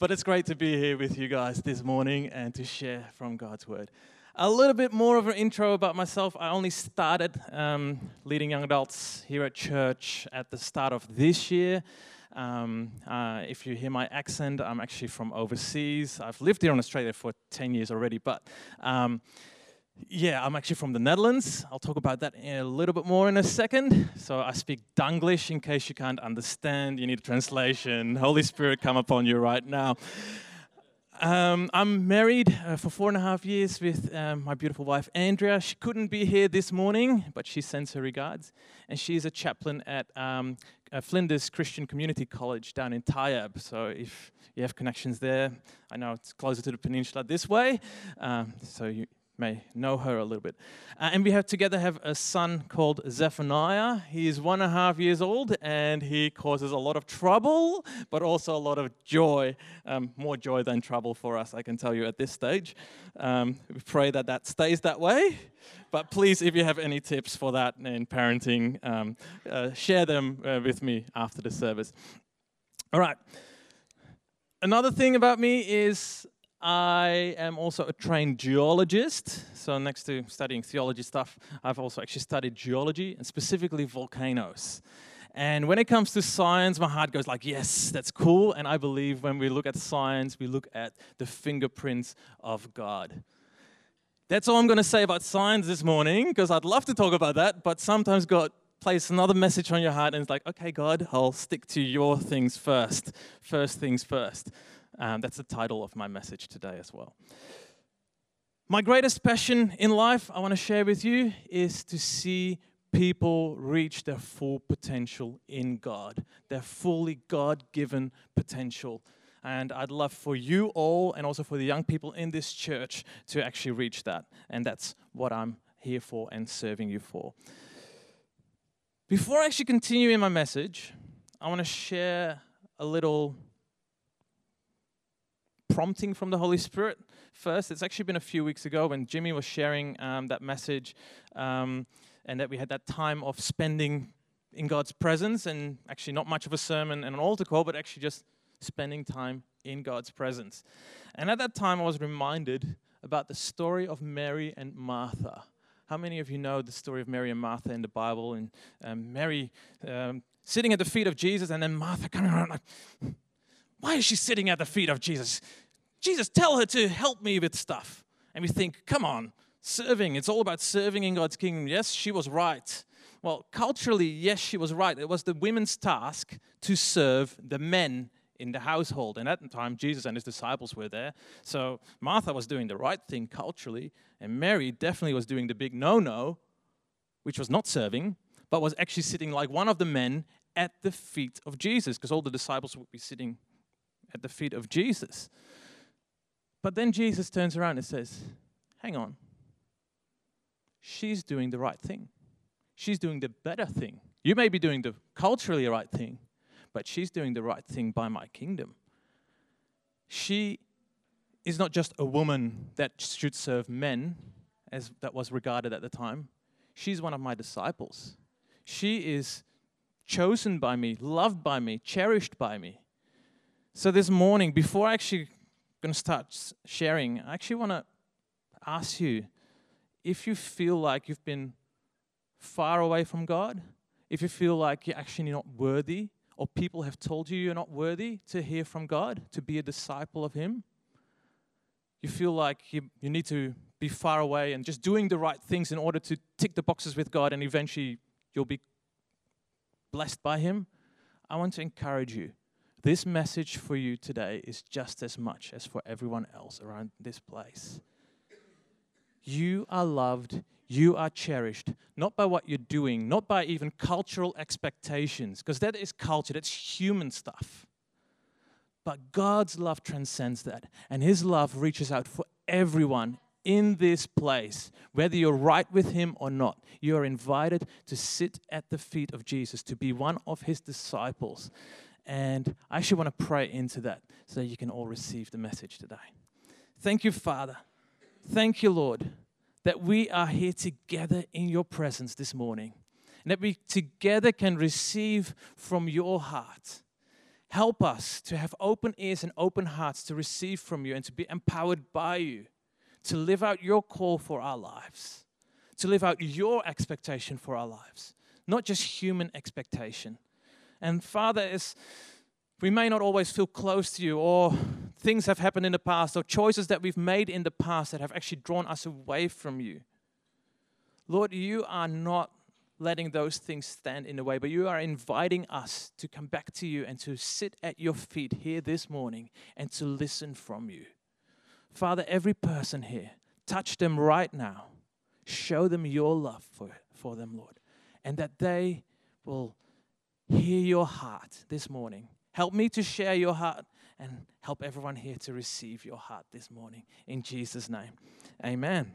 But it's great to be here with you guys this morning and to share from God's Word. A little bit more of an intro about myself. I only started um, leading young adults here at church at the start of this year. Um, uh, if you hear my accent, I'm actually from overseas. I've lived here in Australia for 10 years already, but um, yeah, I'm actually from the Netherlands. I'll talk about that in a little bit more in a second. So I speak Dunglish in case you can't understand. You need a translation. Holy Spirit, come upon you right now. Um, I'm married uh, for four and a half years with um, my beautiful wife, Andrea. She couldn't be here this morning, but she sends her regards. And she's a chaplain at um, uh, Flinders Christian Community College down in Tyabb. So if you have connections there, I know it's closer to the peninsula this way. Um, so you, may know her a little bit. Uh, and we have together have a son called Zephaniah. He is one and a half years old, and he causes a lot of trouble, but also a lot of joy. Um, more joy than trouble for us, I can tell you at this stage. Um, we pray that that stays that way. But please, if you have any tips for that in parenting, um, uh, share them uh, with me after the service. All right. Another thing about me is I am also a trained geologist. So, next to studying theology stuff, I've also actually studied geology and specifically volcanoes. And when it comes to science, my heart goes like, yes, that's cool. And I believe when we look at science, we look at the fingerprints of God. That's all I'm going to say about science this morning, because I'd love to talk about that, but sometimes God places another message on your heart and it's like, okay, God, I'll stick to your things first. First things first. Um, that's the title of my message today as well. My greatest passion in life, I want to share with you, is to see people reach their full potential in God, their fully God given potential. And I'd love for you all and also for the young people in this church to actually reach that. And that's what I'm here for and serving you for. Before I actually continue in my message, I want to share a little prompting from the Holy Spirit first. It's actually been a few weeks ago when Jimmy was sharing um, that message um, and that we had that time of spending in God's presence and actually not much of a sermon and an altar call, but actually just spending time in God's presence. And at that time, I was reminded about the story of Mary and Martha. How many of you know the story of Mary and Martha in the Bible? And um, Mary um, sitting at the feet of Jesus, and then Martha coming around like, why is she sitting at the feet of Jesus? Jesus, tell her to help me with stuff. And we think, come on, serving, it's all about serving in God's kingdom. Yes, she was right. Well, culturally, yes, she was right. It was the women's task to serve the men in the household. And at the time, Jesus and his disciples were there. So Martha was doing the right thing culturally, and Mary definitely was doing the big no no, which was not serving, but was actually sitting like one of the men at the feet of Jesus, because all the disciples would be sitting at the feet of Jesus. But then Jesus turns around and says, Hang on. She's doing the right thing. She's doing the better thing. You may be doing the culturally right thing, but she's doing the right thing by my kingdom. She is not just a woman that should serve men, as that was regarded at the time. She's one of my disciples. She is chosen by me, loved by me, cherished by me. So this morning, before I actually going to start sharing, I actually want to ask you if you feel like you've been far away from God, if you feel like you're actually not worthy, or people have told you you're not worthy to hear from God, to be a disciple of Him, you feel like you, you need to be far away and just doing the right things in order to tick the boxes with God and eventually you'll be blessed by Him, I want to encourage you this message for you today is just as much as for everyone else around this place. You are loved, you are cherished, not by what you're doing, not by even cultural expectations, because that is culture, that's human stuff. But God's love transcends that, and His love reaches out for everyone in this place, whether you're right with Him or not. You are invited to sit at the feet of Jesus, to be one of His disciples. And I actually want to pray into that so that you can all receive the message today. Thank you, Father. Thank you, Lord, that we are here together in your presence this morning and that we together can receive from your heart. Help us to have open ears and open hearts to receive from you and to be empowered by you to live out your call for our lives, to live out your expectation for our lives, not just human expectation. And Father, as we may not always feel close to you, or things have happened in the past, or choices that we've made in the past that have actually drawn us away from you. Lord, you are not letting those things stand in the way, but you are inviting us to come back to you and to sit at your feet here this morning and to listen from you. Father, every person here, touch them right now. Show them your love for, for them, Lord, and that they will hear your heart this morning. Help me to share your heart and help everyone here to receive your heart this morning. In Jesus' name, amen.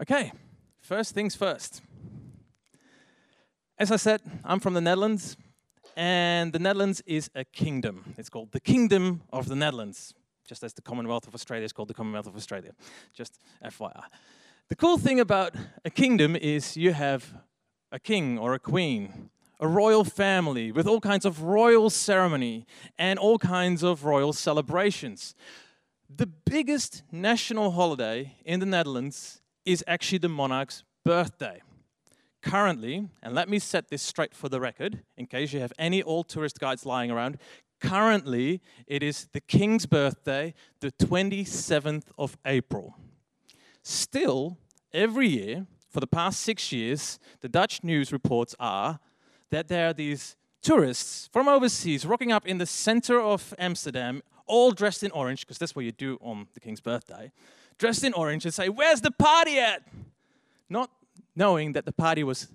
Okay, first things first. As I said, I'm from the Netherlands, and the Netherlands is a kingdom. It's called the Kingdom of the Netherlands, just as the Commonwealth of Australia is called the Commonwealth of Australia. Just FYI. The cool thing about a kingdom is you have a king or a queen, a royal family with all kinds of royal ceremony and all kinds of royal celebrations. The biggest national holiday in the Netherlands is actually the monarch's birthday. Currently, and let me set this straight for the record, in case you have any old tourist guides lying around, currently it is the king's birthday, the 27th of April. Still, every year, for the past six years, the Dutch news reports are that there are these tourists from overseas rocking up in the center of Amsterdam, all dressed in orange, because that's what you do on the king's birthday, dressed in orange and say, Where's the party at? Not knowing that the party was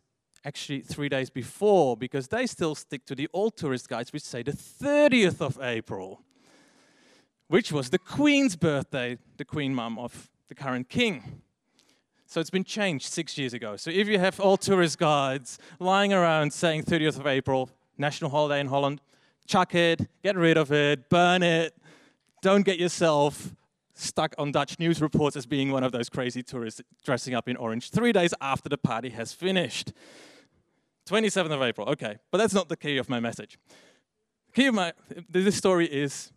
actually three days before, because they still stick to the old tourist guides, which say the 30th of April, which was the Queen's birthday, the Queen Mum of the current king. So it's been changed six years ago. So if you have all tourist guides lying around saying 30th of April, national holiday in Holland, chuck it, get rid of it, burn it. Don't get yourself stuck on Dutch news reports as being one of those crazy tourists dressing up in orange three days after the party has finished. 27th of April, okay. But that's not the key of my message. The key of my, this story is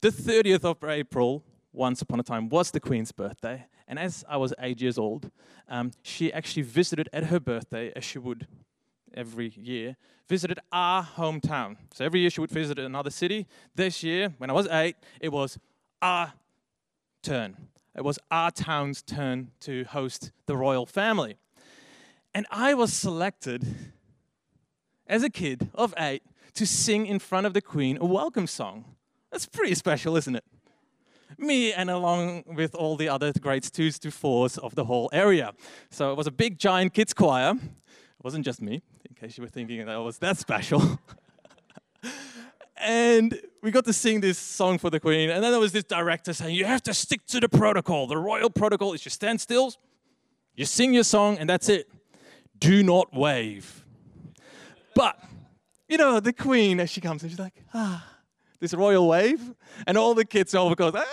the 30th of April, once upon a time, was the Queen's birthday. And as I was eight years old, um, she actually visited at her birthday, as she would every year, visited our hometown. So every year she would visit another city. This year, when I was eight, it was our turn. It was our town's turn to host the royal family. And I was selected as a kid of eight to sing in front of the Queen a welcome song. That's pretty special, isn't it? Me and along with all the other grades twos to fours of the whole area. So it was a big giant kids choir. It wasn't just me, in case you were thinking that was that special. and we got to sing this song for the Queen. And then there was this director saying, You have to stick to the protocol. The royal protocol is you stand still, you sing your song, and that's it. Do not wave. But, you know, the Queen, as she comes in, she's like, Ah this royal wave, and all the kids over goes, ah,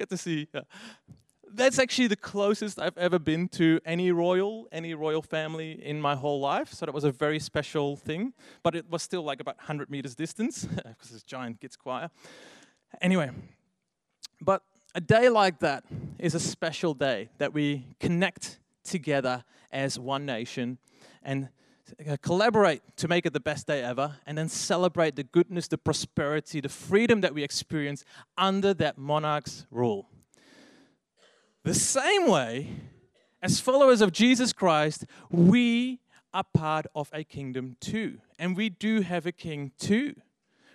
Get to see. That's actually the closest I've ever been to any royal, any royal family in my whole life. So that was a very special thing. But it was still like about 100 meters distance because it's giant kids choir. Anyway, but a day like that is a special day that we connect together as one nation and Uh, collaborate to make it the best day ever, and then celebrate the goodness, the prosperity, the freedom that we experience under that monarch's rule. The same way, as followers of Jesus Christ, we are part of a kingdom too. And we do have a king too.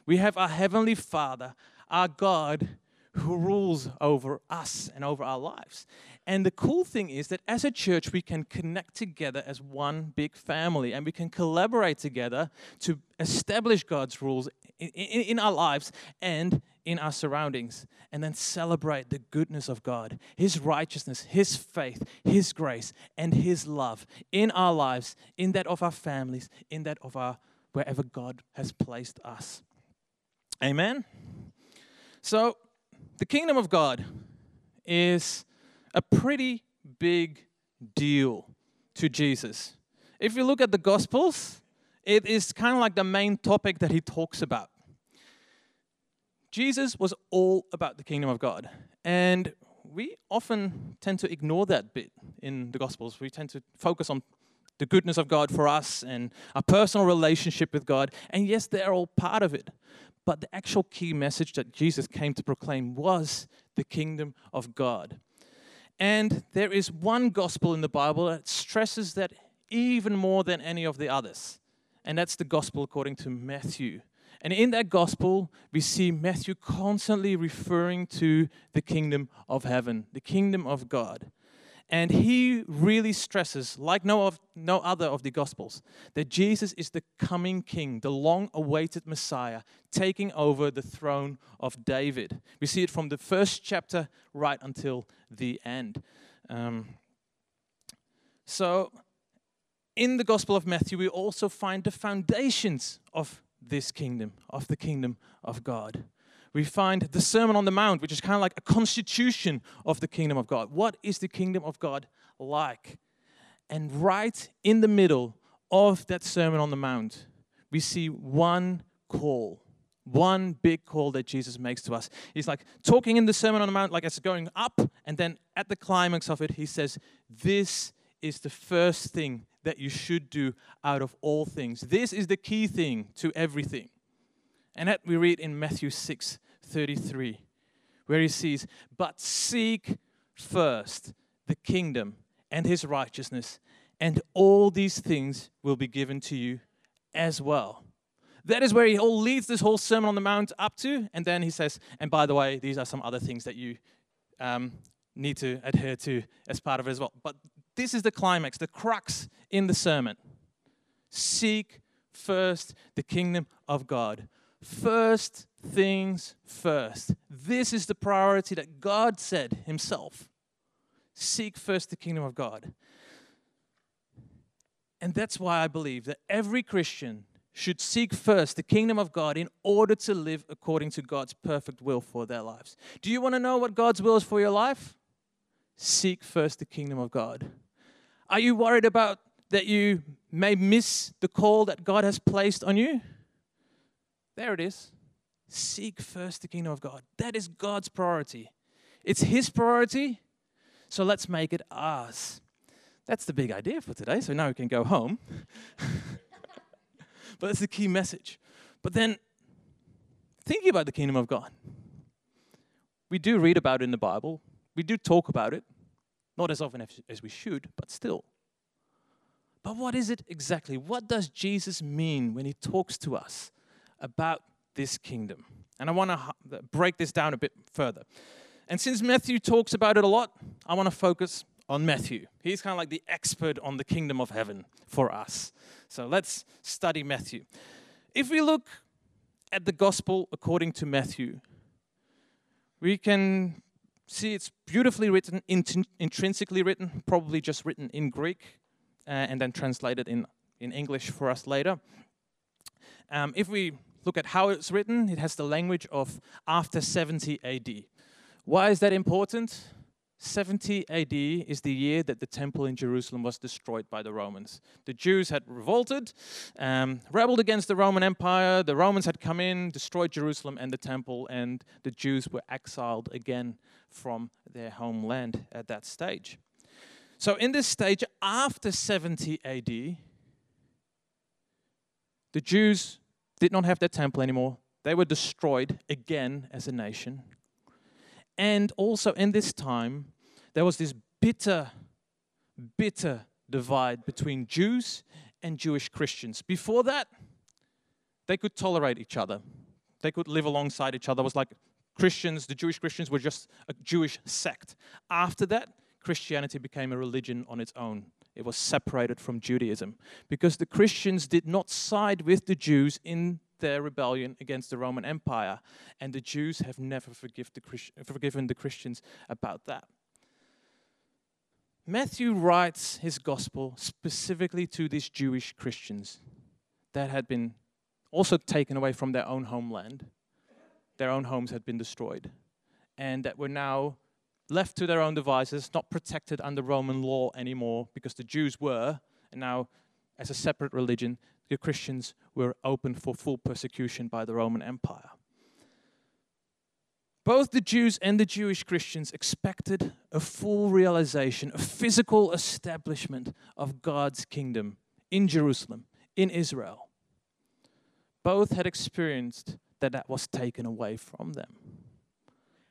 We have our Heavenly Father, our God, who rules over us and over our lives. And the cool thing is that as a church, we can connect together as one big family and we can collaborate together to establish God's rules in, in, in, our lives and in our surroundings, and then celebrate the goodness of God, His righteousness, His faith, His grace, and His love in our lives, in that of our families, in that of our wherever God has placed us. Amen. So, the kingdom of God is a pretty big deal to Jesus. If you look at the Gospels, it is kind of like the main topic that he talks about. Jesus was all about the kingdom of God. And we often tend to ignore that bit in the Gospels. We tend to focus on the goodness of God for us and our personal relationship with God. And yes, they're all part of it. But the actual key message that Jesus came to proclaim was the kingdom of God. And there is one gospel in the Bible that stresses that even more than any of the others. And that's the gospel according to Matthew. And in that gospel, we see Matthew constantly referring to the kingdom of heaven, the kingdom of God. And he really stresses, like no, of, no other of the Gospels, that Jesus is the coming King, the long awaited Messiah, taking over the throne of David. We see it from the first chapter right until the end. Um, so, in the Gospel of Matthew, we also find the foundations of this kingdom, of the kingdom of God we find the Sermon on the Mount, which is kind of like a constitution of the kingdom of God. What is the kingdom of God like? And right in the middle of that Sermon on the Mount, we see one call, one big call that Jesus makes to us. He's like talking in the Sermon on the Mount, like it's going up, and then at the climax of it, he says, This is the first thing that you should do out of all things. This is the key thing to everything. And that we read in Matthew 6 33, where he says, But seek first the kingdom and his righteousness, and all these things will be given to you as well. That is where he all leads this whole Sermon on the Mount up to. And then he says, And by the way, these are some other things that you um, need to adhere to as part of it as well. But this is the climax, the crux in the sermon. Seek first the kingdom of God. First things first. This is the priority that God said Himself. Seek first the kingdom of God. And that's why I believe that every Christian should seek first the kingdom of God in order to live according to God's perfect will for their lives. Do you want to know what God's will is for your life? Seek first the kingdom of God. Are you worried about that you may miss the call that God has placed on you? There it is. Seek first the kingdom of God. That is God's priority. It's His priority, so let's make it ours. That's the big idea for today, so now we can go home. but that's the key message. But then, thinking about the kingdom of God, we do read about it in the Bible, we do talk about it, not as often as we should, but still. But what is it exactly? What does Jesus mean when he talks to us about this kingdom. And I want to break this down a bit further. And since Matthew talks about it a lot, I want to focus on Matthew. He's kind of like the expert on the kingdom of heaven for us. So let's study Matthew. If we look at the gospel according to Matthew, we can see it's beautifully written, int- intrinsically written, probably just written in Greek uh, and then translated in, in English for us later. Um, if we look at how it's written, it has the language of after 70 AD. Why is that important? 70 AD is the year that the temple in Jerusalem was destroyed by the Romans. The Jews had revolted, um, rebelled against the Roman Empire. The Romans had come in, destroyed Jerusalem and the temple, and the Jews were exiled again from their homeland at that stage. So, in this stage, after 70 AD, the Jews did not have their temple anymore. They were destroyed again as a nation. And also in this time, there was this bitter, bitter divide between Jews and Jewish Christians. Before that, they could tolerate each other. They could live alongside each other. It was like Christians, the Jewish Christians were just a Jewish sect. After that, Christianity became a religion on its own. It was separated from Judaism because the Christians did not side with the Jews in their rebellion against the Roman Empire. And the Jews have never the forgiven the Christians about that. Matthew writes his gospel specifically to these Jewish Christians that had been also taken away from their own homeland. Their own homes had been destroyed, and that were now left to their own devices, not protected under Roman law anymore, because the Jews were, and now as a separate religion, the Christians were open for full persecution by the Roman Empire. Both the Jews and the Jewish Christians expected a full realization, a physical establishment of God's kingdom in Jerusalem, in Israel. Both had experienced that that was taken away from them.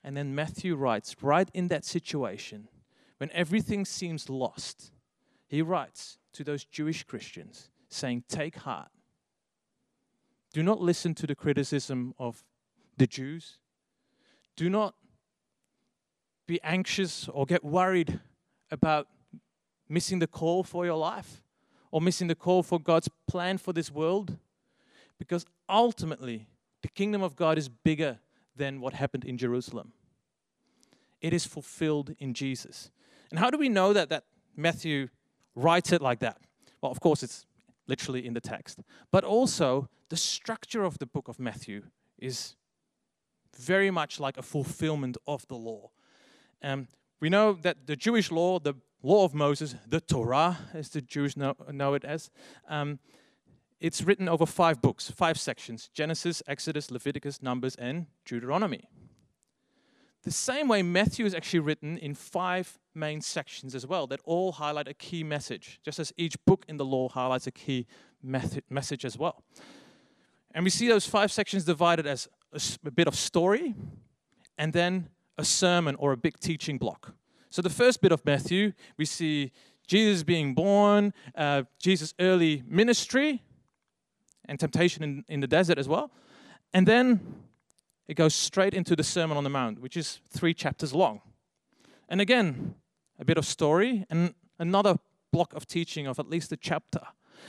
And then Matthew writes, right in that situation, when everything seems lost, he writes to those Jewish Christians saying, Take heart. Do not listen to the criticism of the Jews do not be anxious or get worried about missing the call for your life or missing the call for God's plan for this world. Because ultimately, the kingdom of God is bigger than what happened in Jerusalem. It is fulfilled in Jesus. And how do we know that, that Matthew writes it like that? Well, of course, it's literally in the text. But also, the structure of the book of Matthew is very much like a fulfillment of the law. Um, we know that the Jewish law, the law of Moses, the Torah, as the Jews know, know it as, um, it's written over five books, five sections Genesis, Exodus, Leviticus, Numbers, and Deuteronomy. The same way, Matthew is actually written in five main sections as well that all highlight a key message, just as each book in the law highlights a key message as well. And we see those five sections divided as a, bit of story and then a sermon or a big teaching block. So, the first bit of Matthew, we see Jesus being born, uh, Jesus' early ministry, and temptation in, in the desert as well. And then it goes straight into the Sermon on the Mount, which is three chapters long. And again, a bit of story and another block of teaching of at least a chapter.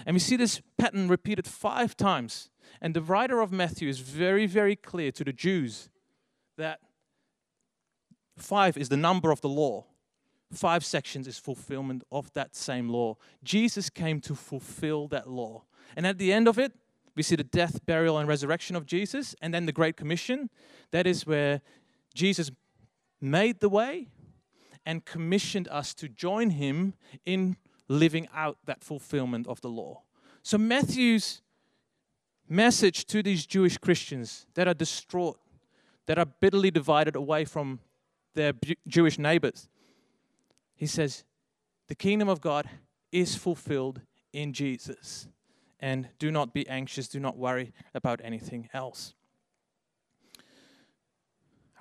And we see this pattern repeated five times. And the writer of Matthew is very, very clear to the Jews that five is the number of the law. Five sections is fulfillment of that same law. Jesus came to fulfill that law. And at the end of it, we see the death, burial, and resurrection of Jesus, and then the Great Commission. That is where Jesus made the way and commissioned us to join him in living out that fulfillment of the law. So, Matthew's message to these Jewish Christians that are distraught, that are bitterly divided away from their Jewish neighbors, he says, The kingdom of God is fulfilled in Jesus. And do not be anxious, do not worry about anything else.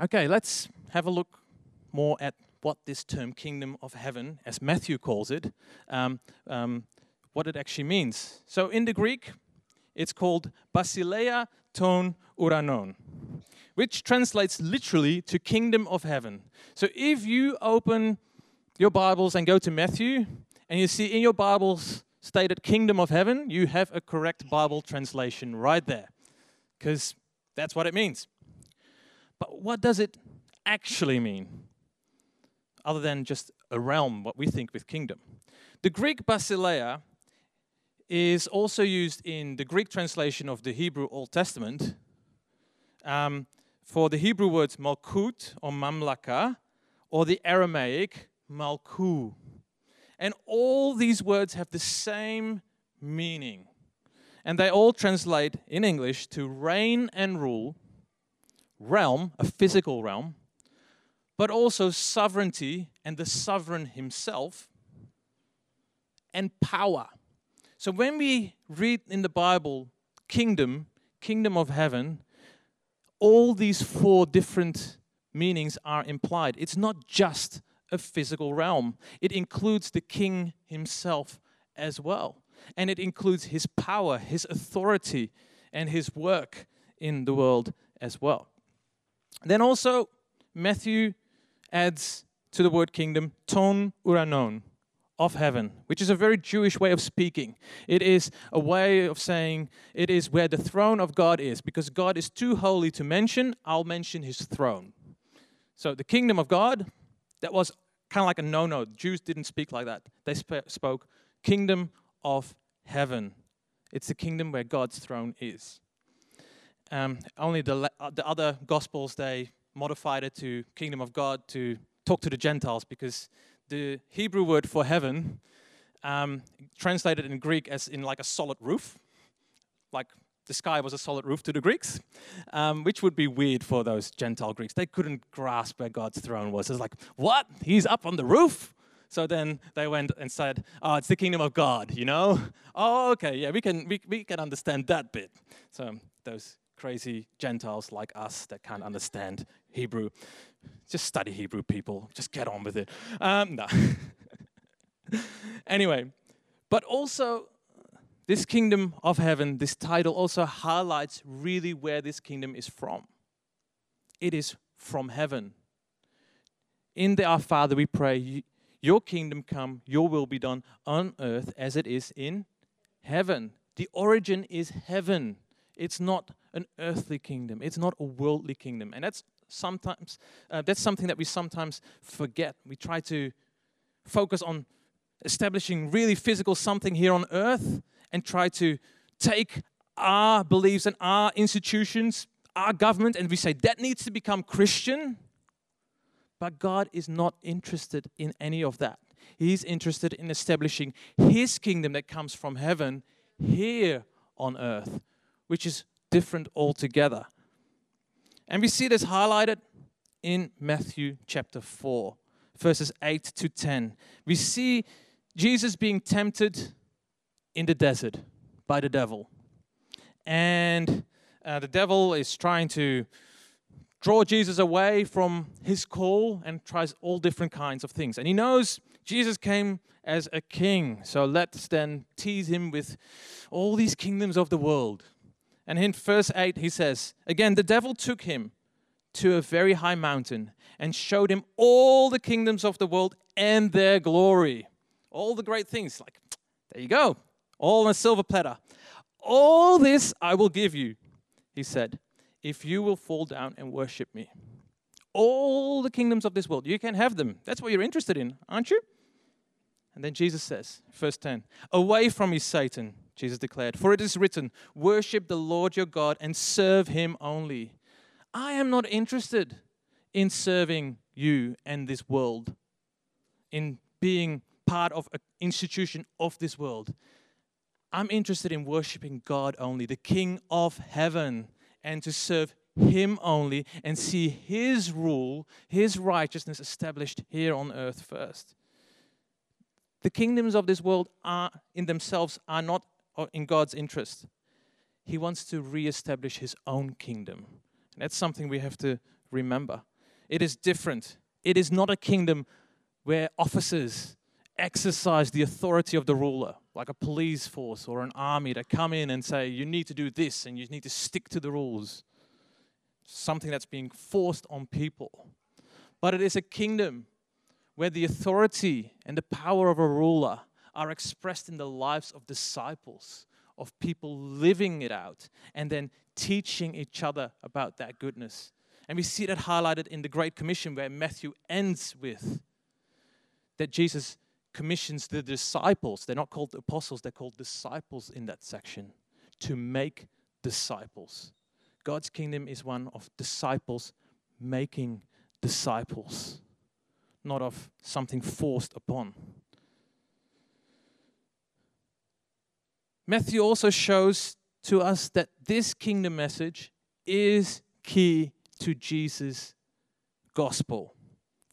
Okay, let's have a look more at what this term kingdom of heaven, as Matthew calls it, um, um, what it actually means. So in the Greek, it's called basileia ton uranon, which translates literally to kingdom of heaven. So if you open your Bibles and go to Matthew, and you see in your Bibles stated kingdom of heaven, you have a correct Bible translation right there, because that's what it means. But what does it actually mean? other than just a realm, what we think with kingdom. The Greek basileia is also used in the Greek translation of the Hebrew Old Testament um, for the Hebrew words malkut or mamlaka, or the Aramaic malku. And all these words have the same meaning. And they all translate in English to reign and rule, realm, a physical realm, but also sovereignty and the sovereign himself, and power. So when we read in the Bible kingdom, kingdom of heaven, all these four different meanings are implied. It's not just a physical realm, it includes the king himself as well. And it includes his power, his authority, and his work in the world as well. Then also, Matthew adds to the word kingdom ton uranon, of heaven, which is a very Jewish way of speaking. It is a way of saying it is where the throne of God is, because God is too holy to mention, I'll mention his throne. So the kingdom of God, that was kind of like a no no. Jews didn't speak like that. They sp- spoke kingdom of heaven. It's the kingdom where God's throne is. Um, only the, uh, the other gospels, they modified it to kingdom of God to talk to the Gentiles because the Hebrew word for heaven, um, translated in Greek as in like a solid roof, like the sky was a solid roof to the Greeks, um, which would be weird for those Gentile Greeks. They couldn't grasp where God's throne was. It's like, what? He's up on the roof? So then they went and said, oh, it's the kingdom of God, you know? Oh, okay, yeah, we can, we, we can understand that bit. So those crazy Gentiles like us that can't understand Hebrew, just study Hebrew, people. Just get on with it. Um, no. anyway, but also this kingdom of heaven, this title also highlights really where this kingdom is from. It is from heaven. In the Our Father, we pray, Your kingdom come, Your will be done on earth as it is in heaven. The origin is heaven. It's not an earthly kingdom. It's not a worldly kingdom. And that's sometimes uh, that's something that we sometimes forget. We try to focus on establishing really physical something here on earth and try to take our beliefs and our institutions, our government, and we say that needs to become Christian. But God is not interested in any of that. He's interested in establishing His kingdom that comes from heaven here on earth, which is different altogether. And we see this highlighted in Matthew chapter 4, verses 8 to 10. We see Jesus being tempted in the desert by the devil. And uh, the devil is trying to draw Jesus away from his call and tries all different kinds of things. And he knows Jesus came as a king. So let's then tease him with all these kingdoms of the world. And in verse 8, he says, Again, the devil took him to a very high mountain and showed him all the kingdoms of the world and their glory. All the great things. Like, there you go all on a silver platter. All this I will give you, he said, if you will fall down and worship me. All the kingdoms of this world, you can have them. That's what you're interested in, aren't you? And then Jesus says, verse 10, Away from me, Satan, Jesus declared, for it is written, Worship the Lord your God and serve him only. I am not interested in serving you and this world, in being part of an institution of this world. I'm interested in worshiping God only, the King of heaven, and to serve Him only and see His rule, His righteousness established here on earth first. The kingdoms of this world are in themselves are not uh, in God's interest. He wants to reestablish His own kingdom. And that's something we have to remember. It is different. It is not a kingdom where officers exercise the authority of the ruler, like a police force or an army to come in and say, you need to do this and you need to stick to the rules. Something that's being forced on people. But it is a kingdom where the authority and the power of a ruler are expressed in the lives of disciples, of people living it out and then teaching each other about that goodness. And we see that highlighted in the Great Commission, where Matthew ends with that Jesus commissions the disciples, they're not called apostles, they're called disciples in that section, to make disciples. God's kingdom is one of disciples making disciples, not of something forced upon. Matthew also shows to us that this kingdom message is key to Jesus' gospel.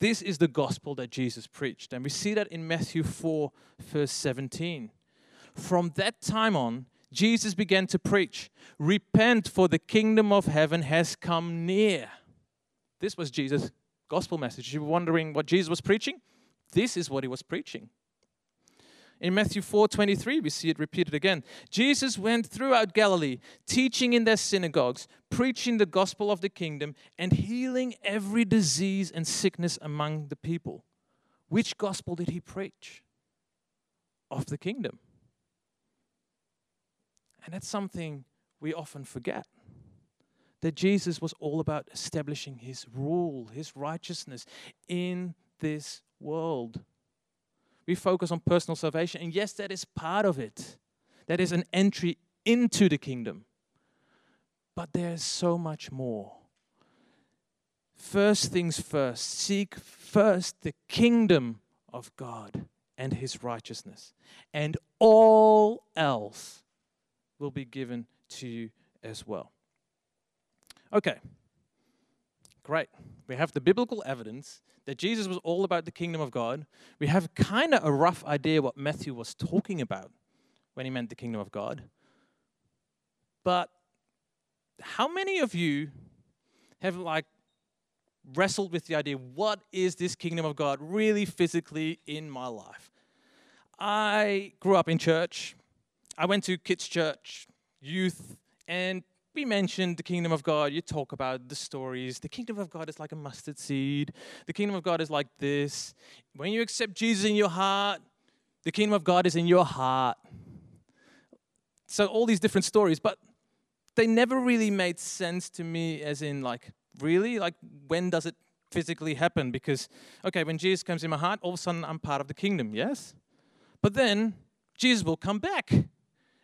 This is the gospel that Jesus preached. And we see that in Matthew 4, verse 17. From that time on, Jesus began to preach, Repent, for the kingdom of heaven has come near. This was Jesus' gospel message. You were wondering what Jesus was preaching? This is what he was preaching. In Matthew 4 23, we see it repeated again. Jesus went throughout Galilee, teaching in their synagogues, preaching the gospel of the kingdom, and healing every disease and sickness among the people. Which gospel did he preach? Of the kingdom. And that's something we often forget. That Jesus was all about establishing his rule, his righteousness in this world. We focus on personal salvation. And yes, that is part of it. That is an entry into the kingdom. But there's so much more. First things first, seek first the kingdom of God and his righteousness, and all else will be given to you as well. Okay, great. We have the biblical evidence that Jesus was all about the kingdom of God. We have kind of a rough idea what Matthew was talking about when he meant the kingdom of God. But how many of you have like wrestled with the idea what is this kingdom of God really physically in my life? I grew up in church. I went to kids' church, youth, and we mentioned the kingdom of God. You talk about the stories. The kingdom of God is like a mustard seed. The kingdom of God is like this. When you accept Jesus in your heart, the kingdom of God is in your heart. So, all these different stories, but they never really made sense to me, as in, like, really? Like, when does it physically happen? Because, okay, when Jesus comes in my heart, all of a sudden I'm part of the kingdom, yes? But then Jesus will come back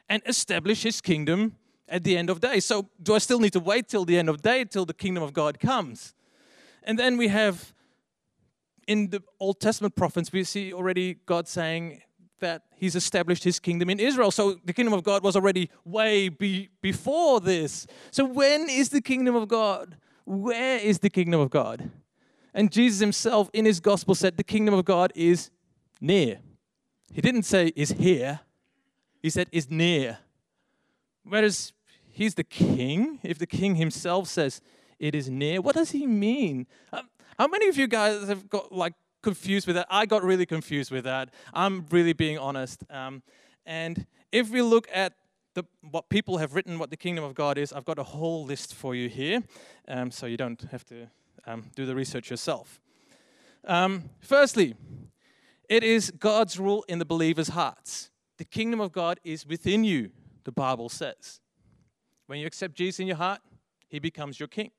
and establish his kingdom at the end of day. So, do I still need to wait till the end of day till the kingdom of God comes? And then we have in the Old Testament prophets, we see already God saying that He's established His kingdom in Israel. So the kingdom of God was already way be, before this. So when is the kingdom of God? Where is the kingdom of God? And Jesus Himself in His gospel said the kingdom of God is near. He didn't say is here, He said is near. Whereas he's the king. If the king himself says it is near, what does he mean? Um, how many of you guys have got like confused with that? I got really confused with that. I'm really being honest. Um, and if we look at the, what people have written, what the kingdom of God is, I've got a whole list for you here, um, so you don't have to um, do the research yourself. Um, firstly, it is God's rule in the believer's hearts. The kingdom of God is within you, the Bible says. When you accept Jesus in your heart, he becomes your king.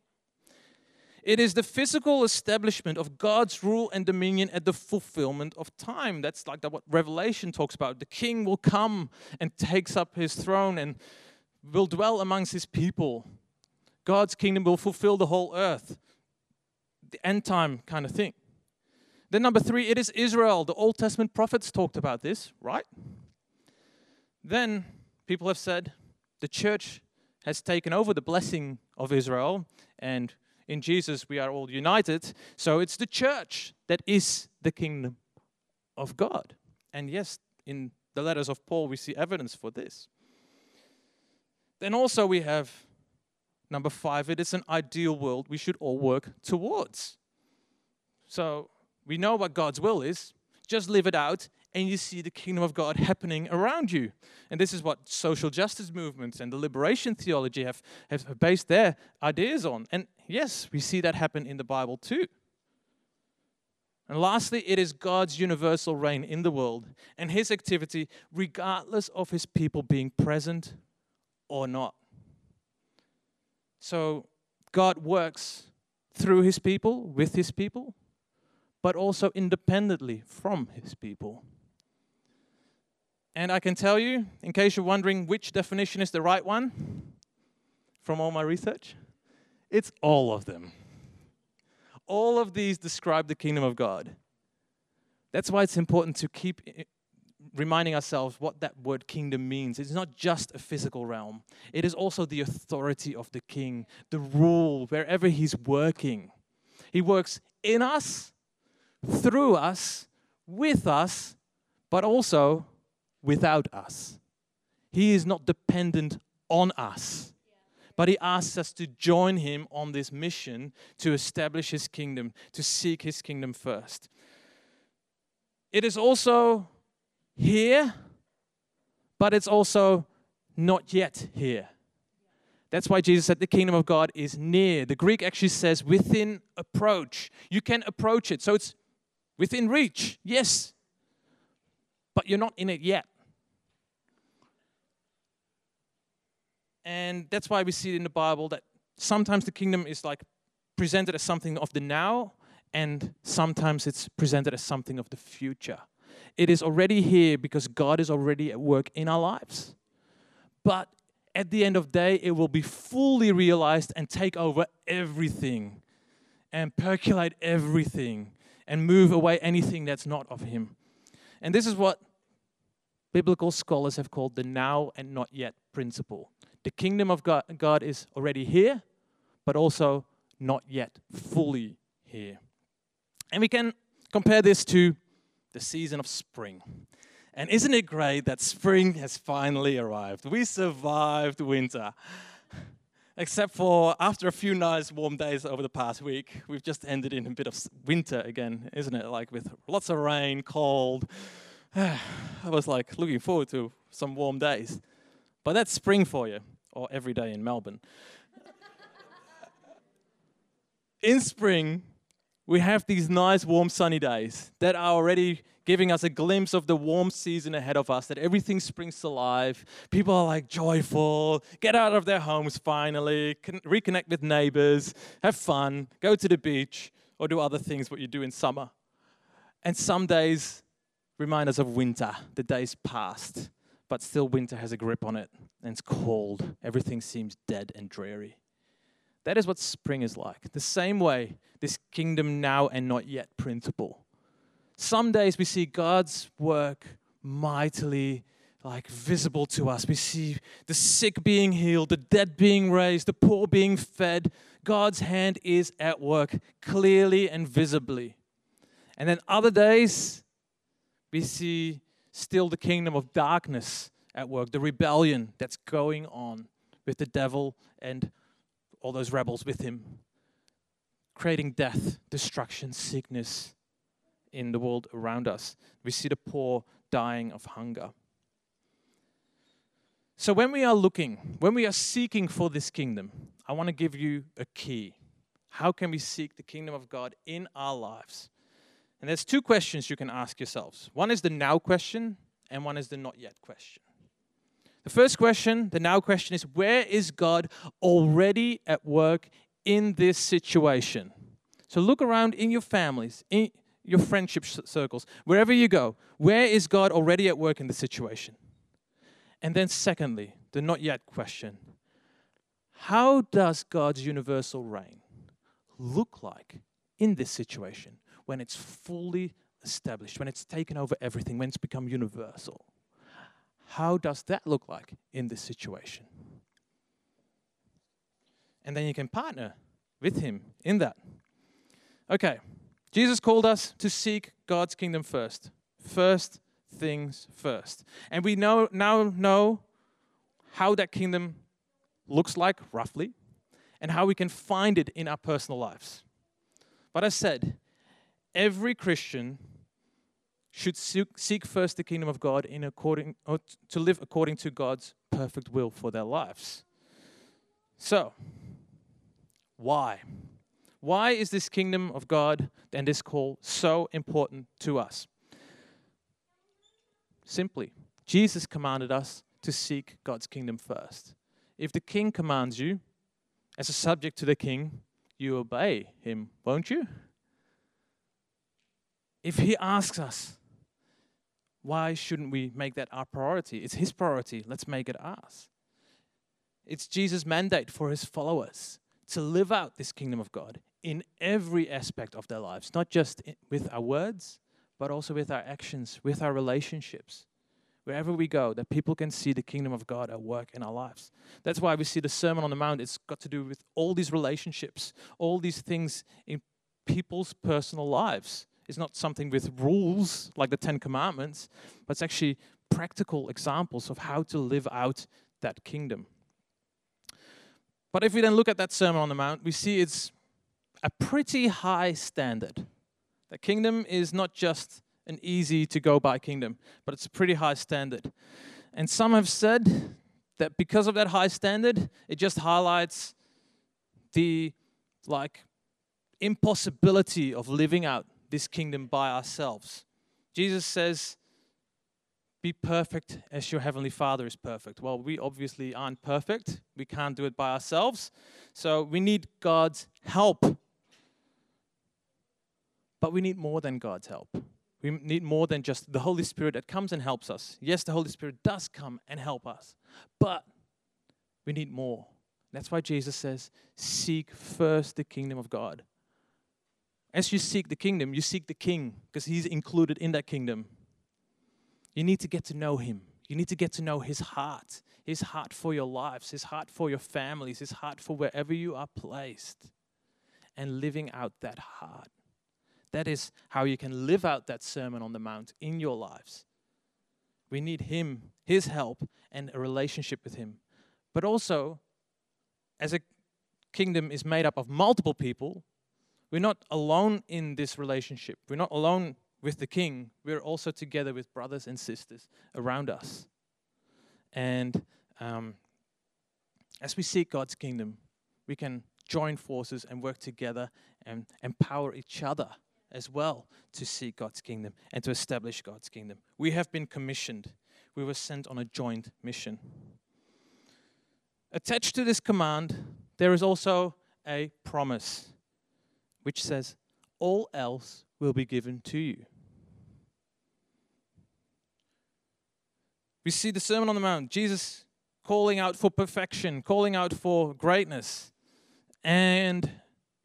It is the physical establishment of God's rule and dominion at the fulfillment of time. That's like what Revelation talks about. The king will come and takes up his throne and will dwell amongst his people. God's kingdom will fulfill the whole earth. The end time kind of thing. Then, number three, it is Israel. The Old Testament prophets talked about this, right? Then, people have said the church has taken over the blessing of Israel, and in Jesus we are all united. So it's the church that is the kingdom of God. And yes, in the letters of Paul, we see evidence for this. Then also we have number five it is an ideal world we should all work towards. So we know what God's will is, just live it out and you see the kingdom of God happening around you. And this is what social justice movements and the liberation theology have, have based their ideas on. And yes, we see that happen in the Bible too. And lastly, it is God's universal reign in the world and his activity, regardless of his people being present or not. So God works through his people, with his people, but also independently from his people. And I can tell you, in case you're wondering which definition is the right one from all my research, it's all of them. All of these describe the kingdom of God. That's why it's important to keep eh, reminding ourselves what that word kingdom means. It's not just a physical realm, it is also the authority of the king, the rule wherever he's working. He works in us, through us, with us, but also without us. He is not dependent on us, but He asks us to join Him on this mission to establish His kingdom, to seek His kingdom first. It is also here, but it's also not yet here. That's why Jesus said the kingdom of God is near. The Greek actually says within approach. You can approach it. So it's within reach, yes, but you're not in it yet. And that's why we see in the Bible that sometimes the kingdom is like presented as something of the now, and sometimes it's presented as something of the future. It is already here because God is already at work in our lives. But at the end of the day, it will be fully realized and take over everything and percolate everything and move away anything that's not of Him. And this is what biblical scholars have called the now and not yet principle. The kingdom of God, is already here, but also not yet fully here. And we can compare this to the season of spring. And isn't it great that spring has finally arrived? We survived winter. Except for after a few nice warm days over the past week, we've just ended in a bit of winter again, isn't it? Like with lots of rain, cold. I was like looking forward to some warm days. But that's spring for you, or every day in Melbourne. in spring, we have these nice, warm, sunny days that are already giving us a glimpse of the warm season ahead of us, that everything springs to life. People are like joyful, get out of their homes finally, reconnect with neighbors, have fun, go to the beach, or do other things what you do in summer. And some days remind us of winter, the days past, but still winter has a grip on it, and it's cold. Everything seems dead and dreary. That is what spring is like. The same way, this kingdom now and not yet principle. Some days we see God's work mightily like visible to us. We see the sick being healed, the dead being raised, the poor being fed. God's hand is at work clearly and visibly. And then other days, we see still the kingdom of darkness at work, the rebellion that's going on with the devil and all those rebels with him, creating death, destruction, sickness in the world around us. We see the poor dying of hunger. So, when we are looking, when we are seeking for this kingdom, I want to give you a key. How can we seek the kingdom of God in our lives? And there's two questions you can ask yourselves. One is the now question, and one is the not yet question. The first question, the now question, is where is God already at work in this situation? So look around in your families, in your friendship circles, wherever you go. Where is God already at work in the situation? And then, secondly, the not yet question How does God's universal reign look like in this situation when it's fully established, when it's taken over everything, when it's become universal? How does that look like in this situation? And then you can partner with Him in that. Okay, Jesus called us to seek God's kingdom first. First things first. And we know, now know how that kingdom looks like roughly and how we can find it in our personal lives. But I said, every Christian should seek first the kingdom of God in according or to live according to God's perfect will for their lives. So, why? Why is this kingdom of God and this call so important to us? Simply, Jesus commanded us to seek God's kingdom first. If the king commands you, as a subject to the king, you obey him, won't you? If he asks us, why shouldn't we make that our priority? It's His priority. Let's make it ours. It's Jesus' mandate for His followers to live out this kingdom of God in every aspect of their lives, not just with our words, but also with our actions, with our relationships. Wherever we go, that people can see the kingdom of God at work in our lives. That's why we see the Sermon on the Mount. It's got to do with all these relationships, all these things in people's personal lives is not something with rules like the Ten Commandments, but it's actually practical examples of how to live out that kingdom. But if we then look at that Sermon on the Mount, we see it's a pretty high standard. The kingdom is not just an easy to go by kingdom, but it's a pretty high standard. And some have said that because of that high standard, it just highlights the like impossibility of living out this kingdom by ourselves. Jesus says, Be perfect as your heavenly Father is perfect. Well, we obviously aren't perfect, we can't do it by ourselves. So we need God's help. But we need more than God's help. We need more than just the Holy Spirit that comes and helps us. Yes, the Holy Spirit does come and help us, but we need more. That's why Jesus says, Seek first the kingdom of God as you seek the kingdom, you seek the king because he's included in that kingdom. You need to get to know him. You need to get to know His heart, His heart for your lives, His heart for your families, His heart for wherever you are placed, and living out that heart. That is how you can live out that Sermon on the Mount in your lives. We need Him, His help, and a relationship with Him. But also, as a kingdom is made up of multiple people, we're not alone in this relationship. We're not alone with the king. We're also together with brothers and sisters around us. And um, as we seek God's kingdom, we can join forces and work together and empower each other as well to seek God's kingdom and to establish God's kingdom. We have been commissioned, we were sent on a joint mission. Attached to this command, there is also a promise which says, All else will be given to you. We see the Sermon on the Mount, Jesus calling out for perfection, calling out for greatness. And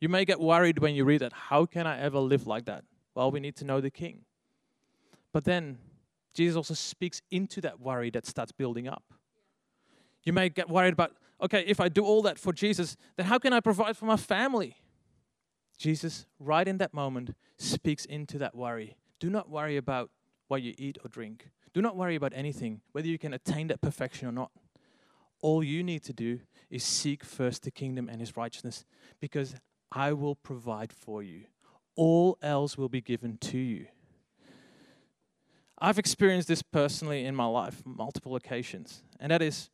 you may get worried when you read that. How can I ever live like that? Well, we need to know the King. But then Jesus also speaks into that worry that starts building up. You may get worried about, okay, if I do all that for Jesus, then how can I provide for my family? Jesus, right in that moment, speaks into that worry. Do not worry about what you eat or drink. Do not worry about anything, whether you can attain that perfection or not. All you need to do is seek first the kingdom and his righteousness, because I will provide for you. All else will be given to you. I've experienced this personally in my life, multiple occasions, and that is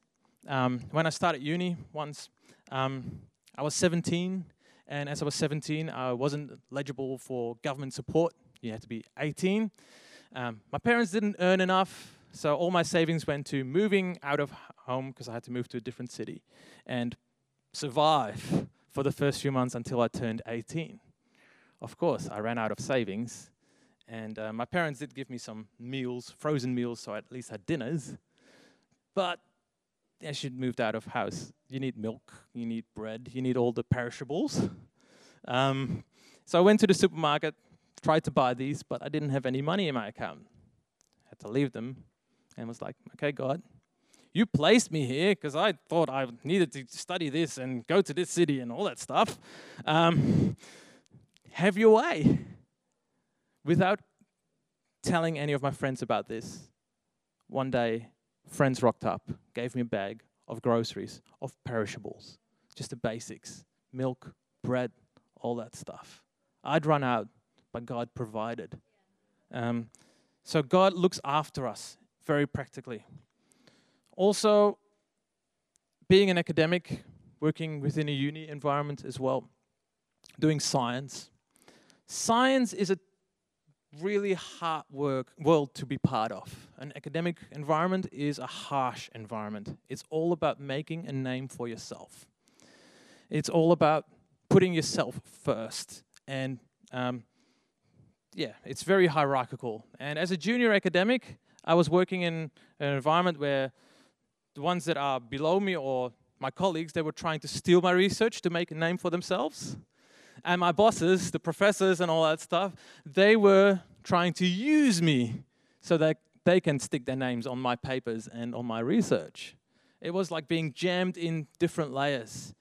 um, when I started uni once. Um, I was 17 and as I was 17, I wasn't eligible for government support. You had to be 18. Um, my parents didn't earn enough, so all my savings went to moving out of home because I had to move to a different city and survive for the first few months until I turned 18. Of course, I ran out of savings, and uh, my parents did give me some meals, frozen meals, so I at least had dinners. But as you moved out of house, you need milk, you need bread, you need all the perishables. Um, so I went to the supermarket, tried to buy these, but I didn't have any money in my account. I had to leave them and was like, okay, God, you placed me here because I thought I needed to study this and go to this city and all that stuff. Um, have your way. Without telling any of my friends about this, one day friends rocked up, gave me a bag of groceries, of perishables, just the basics milk, bread, all that stuff. I'd run out, but God provided. Um, so God looks after us very practically. Also, being an academic, working within a uni environment as well, doing science. Science is a really hard work world to be part of. An academic environment is a harsh environment. It's all about making a name for yourself. It's all about putting yourself first, and um, yeah, it's very hierarchical. And as a junior academic, I was working in an environment where the ones that are below me or my colleagues, they were trying to steal my research to make a name for themselves. And my bosses, the professors and all that stuff, they were trying to use me so that they can stick their names on my papers and on my research. It was like being jammed in different layers.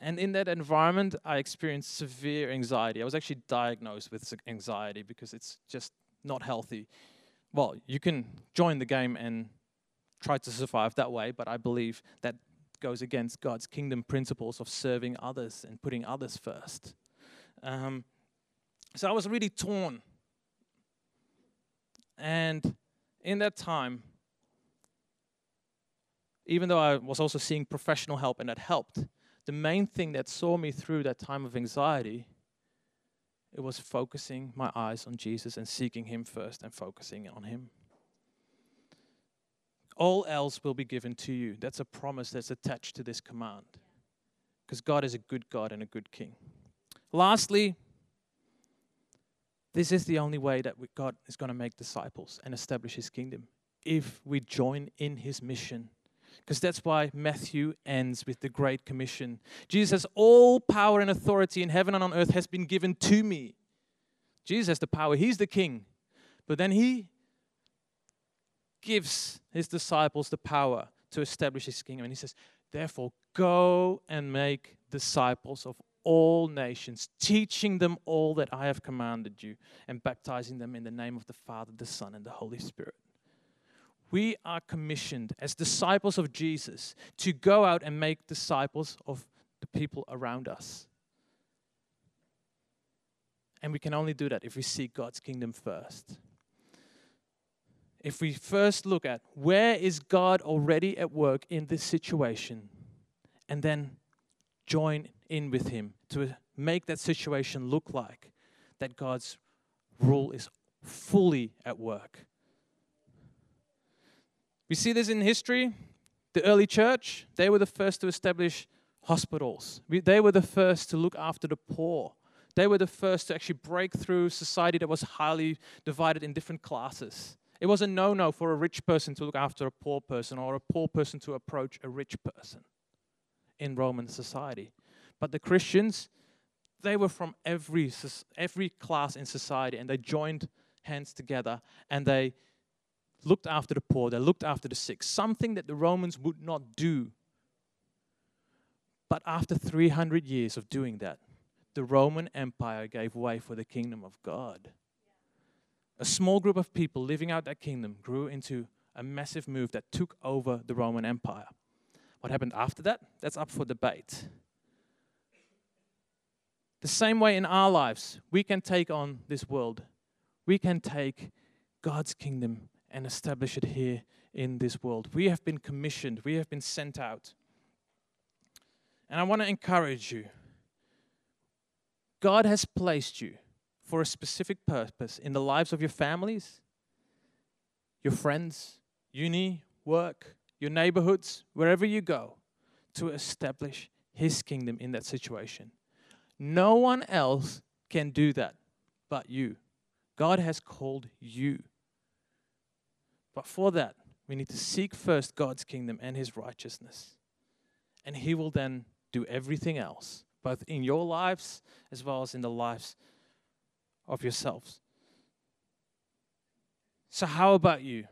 And in that environment, I experienced severe anxiety. I was actually diagnosed with anxiety because it's just not healthy. Well, you can join the game and try to survive that way, but I believe that goes against God's kingdom principles of serving others and putting others first. Um, so I was really torn. And in that time, even though I was also seeing professional help and that helped, the main thing that saw me through that time of anxiety it was focusing my eyes on Jesus and seeking him first and focusing on him. All else will be given to you. That's a promise that's attached to this command. Because God is a good God and a good king. Lastly, this is the only way that God is going to make disciples and establish his kingdom if we join in his mission. Because that's why Matthew ends with the Great Commission. Jesus says, All power and authority in heaven and on earth has been given to me. Jesus has the power, he's the king. But then he gives his disciples the power to establish his kingdom. And he says, Therefore, go and make disciples of all nations, teaching them all that I have commanded you, and baptizing them in the name of the Father, the Son, and the Holy Spirit. We are commissioned as disciples of Jesus to go out and make disciples of the people around us. And we can only do that if we seek God's kingdom first. If we first look at where is God already at work in this situation, and then join in with Him to make that situation look like that God's rule is fully at work. We see this in history. The early church, they were the first to establish hospitals. They were the first to look after the poor. They were the first to actually break through society that was highly divided in different classes. It was a no no for a rich person to look after a poor person or a poor person to approach a rich person in Roman society. But the Christians, they were from every, every class in society and they joined hands together and they looked after the poor, they looked after the sick, something that the Romans would not do. But after 300 years of doing that, the Roman Empire gave way for the kingdom of God. A small group of people living out that kingdom grew into a massive move that took over the Roman Empire. What happened after that? That's up for debate. The same way in our lives, we can take on this world. We can take God's kingdom and establish it here in this world. We have been commissioned, we have been sent out. And I want to encourage you God has placed you for a specific purpose in the lives of your families, your friends, uni, work, your neighborhoods, wherever you go, to establish His kingdom in that situation. No one else can do that but you. God has called you. But for that, we need to seek first God's kingdom and His righteousness. And He will then do everything else, both in your lives as well as in the lives of yourselves. So, how about you?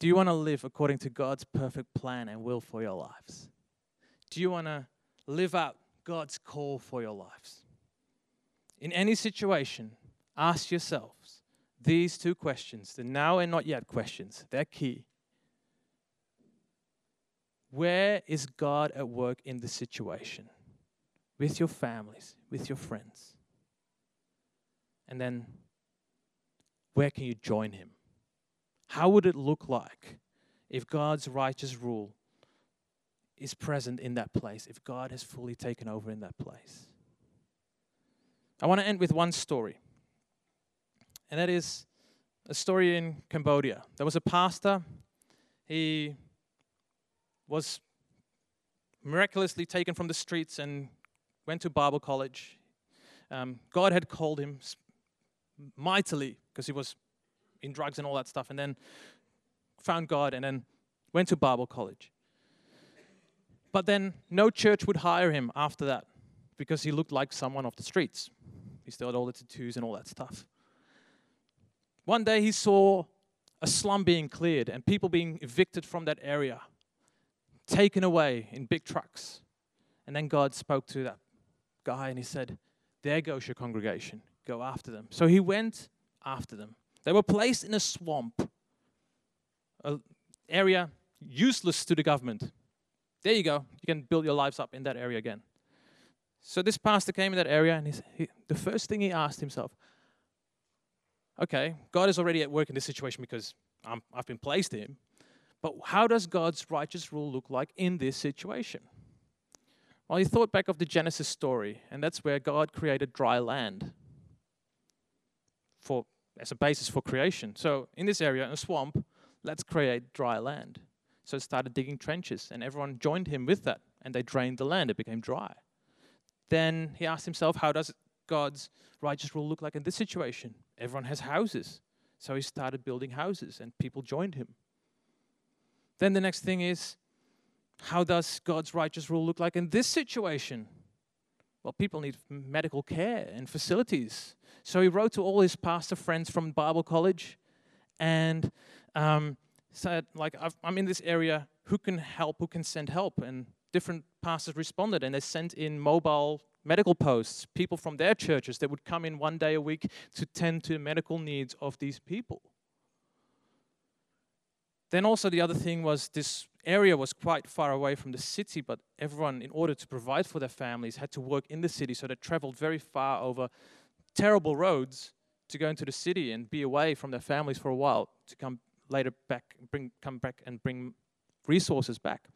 Do you want to live according to God's perfect plan and will for your lives? Do you want to live out God's call for your lives? In any situation, ask yourselves these two questions the now and not yet questions. They're key. Where is God at work in the situation? With your families, with your friends? And then, where can you join Him? How would it look like if God's righteous rule is present in that place, if God has fully taken over in that place? I want to end with one story, and that is a story in Cambodia. There was a pastor, he was miraculously taken from the streets and went to Bible college. Um, God had called him mightily because he was in drugs and all that stuff, and then found God and then went to Bible college. But then no church would hire him after that because he looked like someone off the streets. He still had all the tattoos and all that stuff. One day he saw a slum being cleared and people being evicted from that area, taken away in big trucks. And then God spoke to that guy and he said, There goes your congregation. Go after them. So he went after them. They were placed in a swamp, an area useless to the government. There you go. You can build your lives up in that area again. So this pastor came in that area, and he, he, the first thing he asked himself, okay, God is already at work in this situation because i I've been placed in, but how does God's righteous rule look like in this situation? Well, he thought back of the Genesis story, and that's where God created dry land for as a basis for creation. So in this area, in a swamp, let's create dry land. So he started digging trenches, and everyone joined him with that, and they drained the land. It became dry. Then he asked himself, how does God's righteous rule look like in this situation? Everyone has houses. So he started building houses, and people joined him. Then the next thing is, how does God's righteous rule look like in this situation? Well, people need medical care and facilities. So he wrote to all his pastor friends from Bible college and um, said, like, i am in this area, who can help, who can send help? And different pastors responded, and they sent in mobile medical posts, people from their churches that would come in one day a week to tend to the medical needs of these people. Then also the other thing was this area was quite far away from the city, but everyone, in order to provide for their families, had to work in the city, so they traveled very far over terrible roads to go into the city and be away from their families for a while to come later back, bring, come back and bring resources back.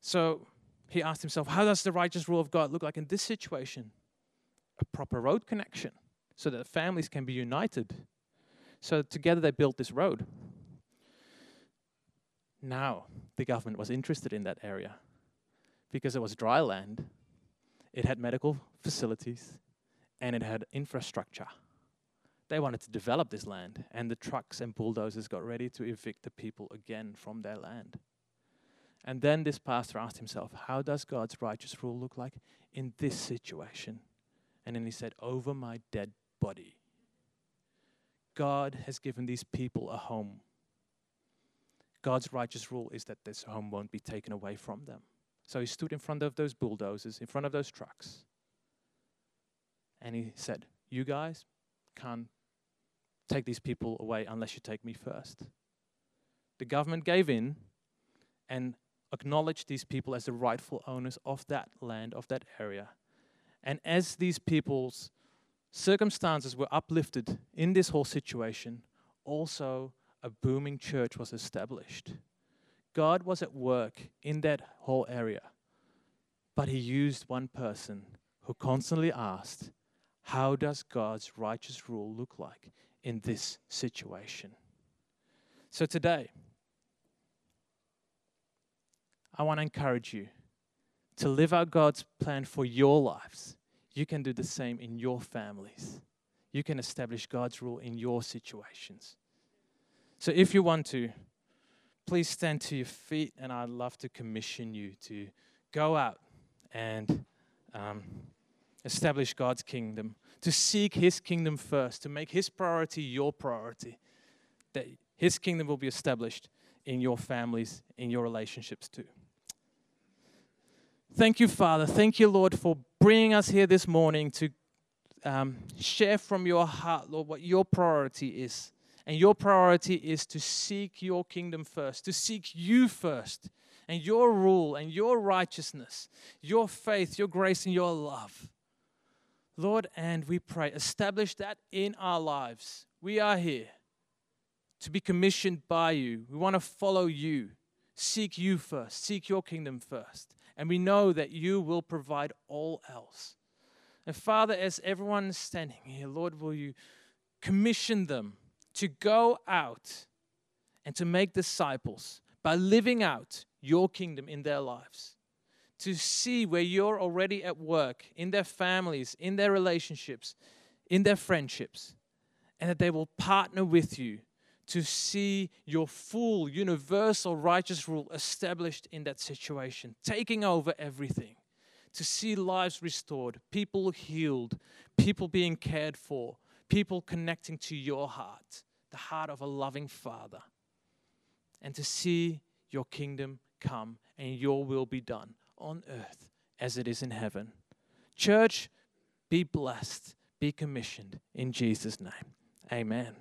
So he asked himself, how does the righteous rule of God look like in this situation? A proper road connection so that families can be united. So together they built this road. Now the government was interested in that area because it was dry land, it had medical facilities, and it had infrastructure. They wanted to develop this land, and the trucks and bulldozers got ready to evict the people again from their land. And then this pastor asked himself, How does God's righteous rule look like in this situation? And then he said, Over my dead body. God has given these people a home. God's righteous rule is that this home won't be taken away from them. So he stood in front of those bulldozers, in front of those trucks, and he said, You guys can't take these people away unless you take me first. The government gave in and acknowledged these people as the rightful owners of that land, of that area. And as these people's circumstances were uplifted in this whole situation, also a booming church was established. God was at work in that whole area, but He used one person who constantly asked, How does God's righteous rule look like in this situation? So today, I want to encourage you to live out God's plan for your lives. You can do the same in your families. You can establish God's rule in your situations. So if you want to, please stand to your feet, and I'd love to commission you to go out and um, establish God's kingdom, to seek His kingdom first, to make His priority your priority, that His kingdom will be established in your families, in your relationships too. Thank you, Father. Thank you, Lord, for bringing us here this morning to um, share from your heart, Lord, what your priority is. And your priority is to seek your kingdom first, to seek you first, and your rule and your righteousness, your faith, your grace, and your love. Lord, and we pray, establish that in our lives. We are here to be commissioned by you. We want to follow you. Seek you first, seek your kingdom first. And we know that you will provide all else. And Father, as everyone is standing here, Lord, will you commission them to go out and to make disciples by living out your kingdom in their lives. To see where you're already at work in their families, in their relationships, in their friendships, and that they will partner with you to see your full, universal, righteous rule established in that situation, taking over everything, to see lives restored, people healed, people being cared for, people connecting to your heart, the heart of a loving Father, and to see your kingdom come and your will be done on earth as it is in heaven. Church, be blessed, be commissioned in Jesus' name. Amen.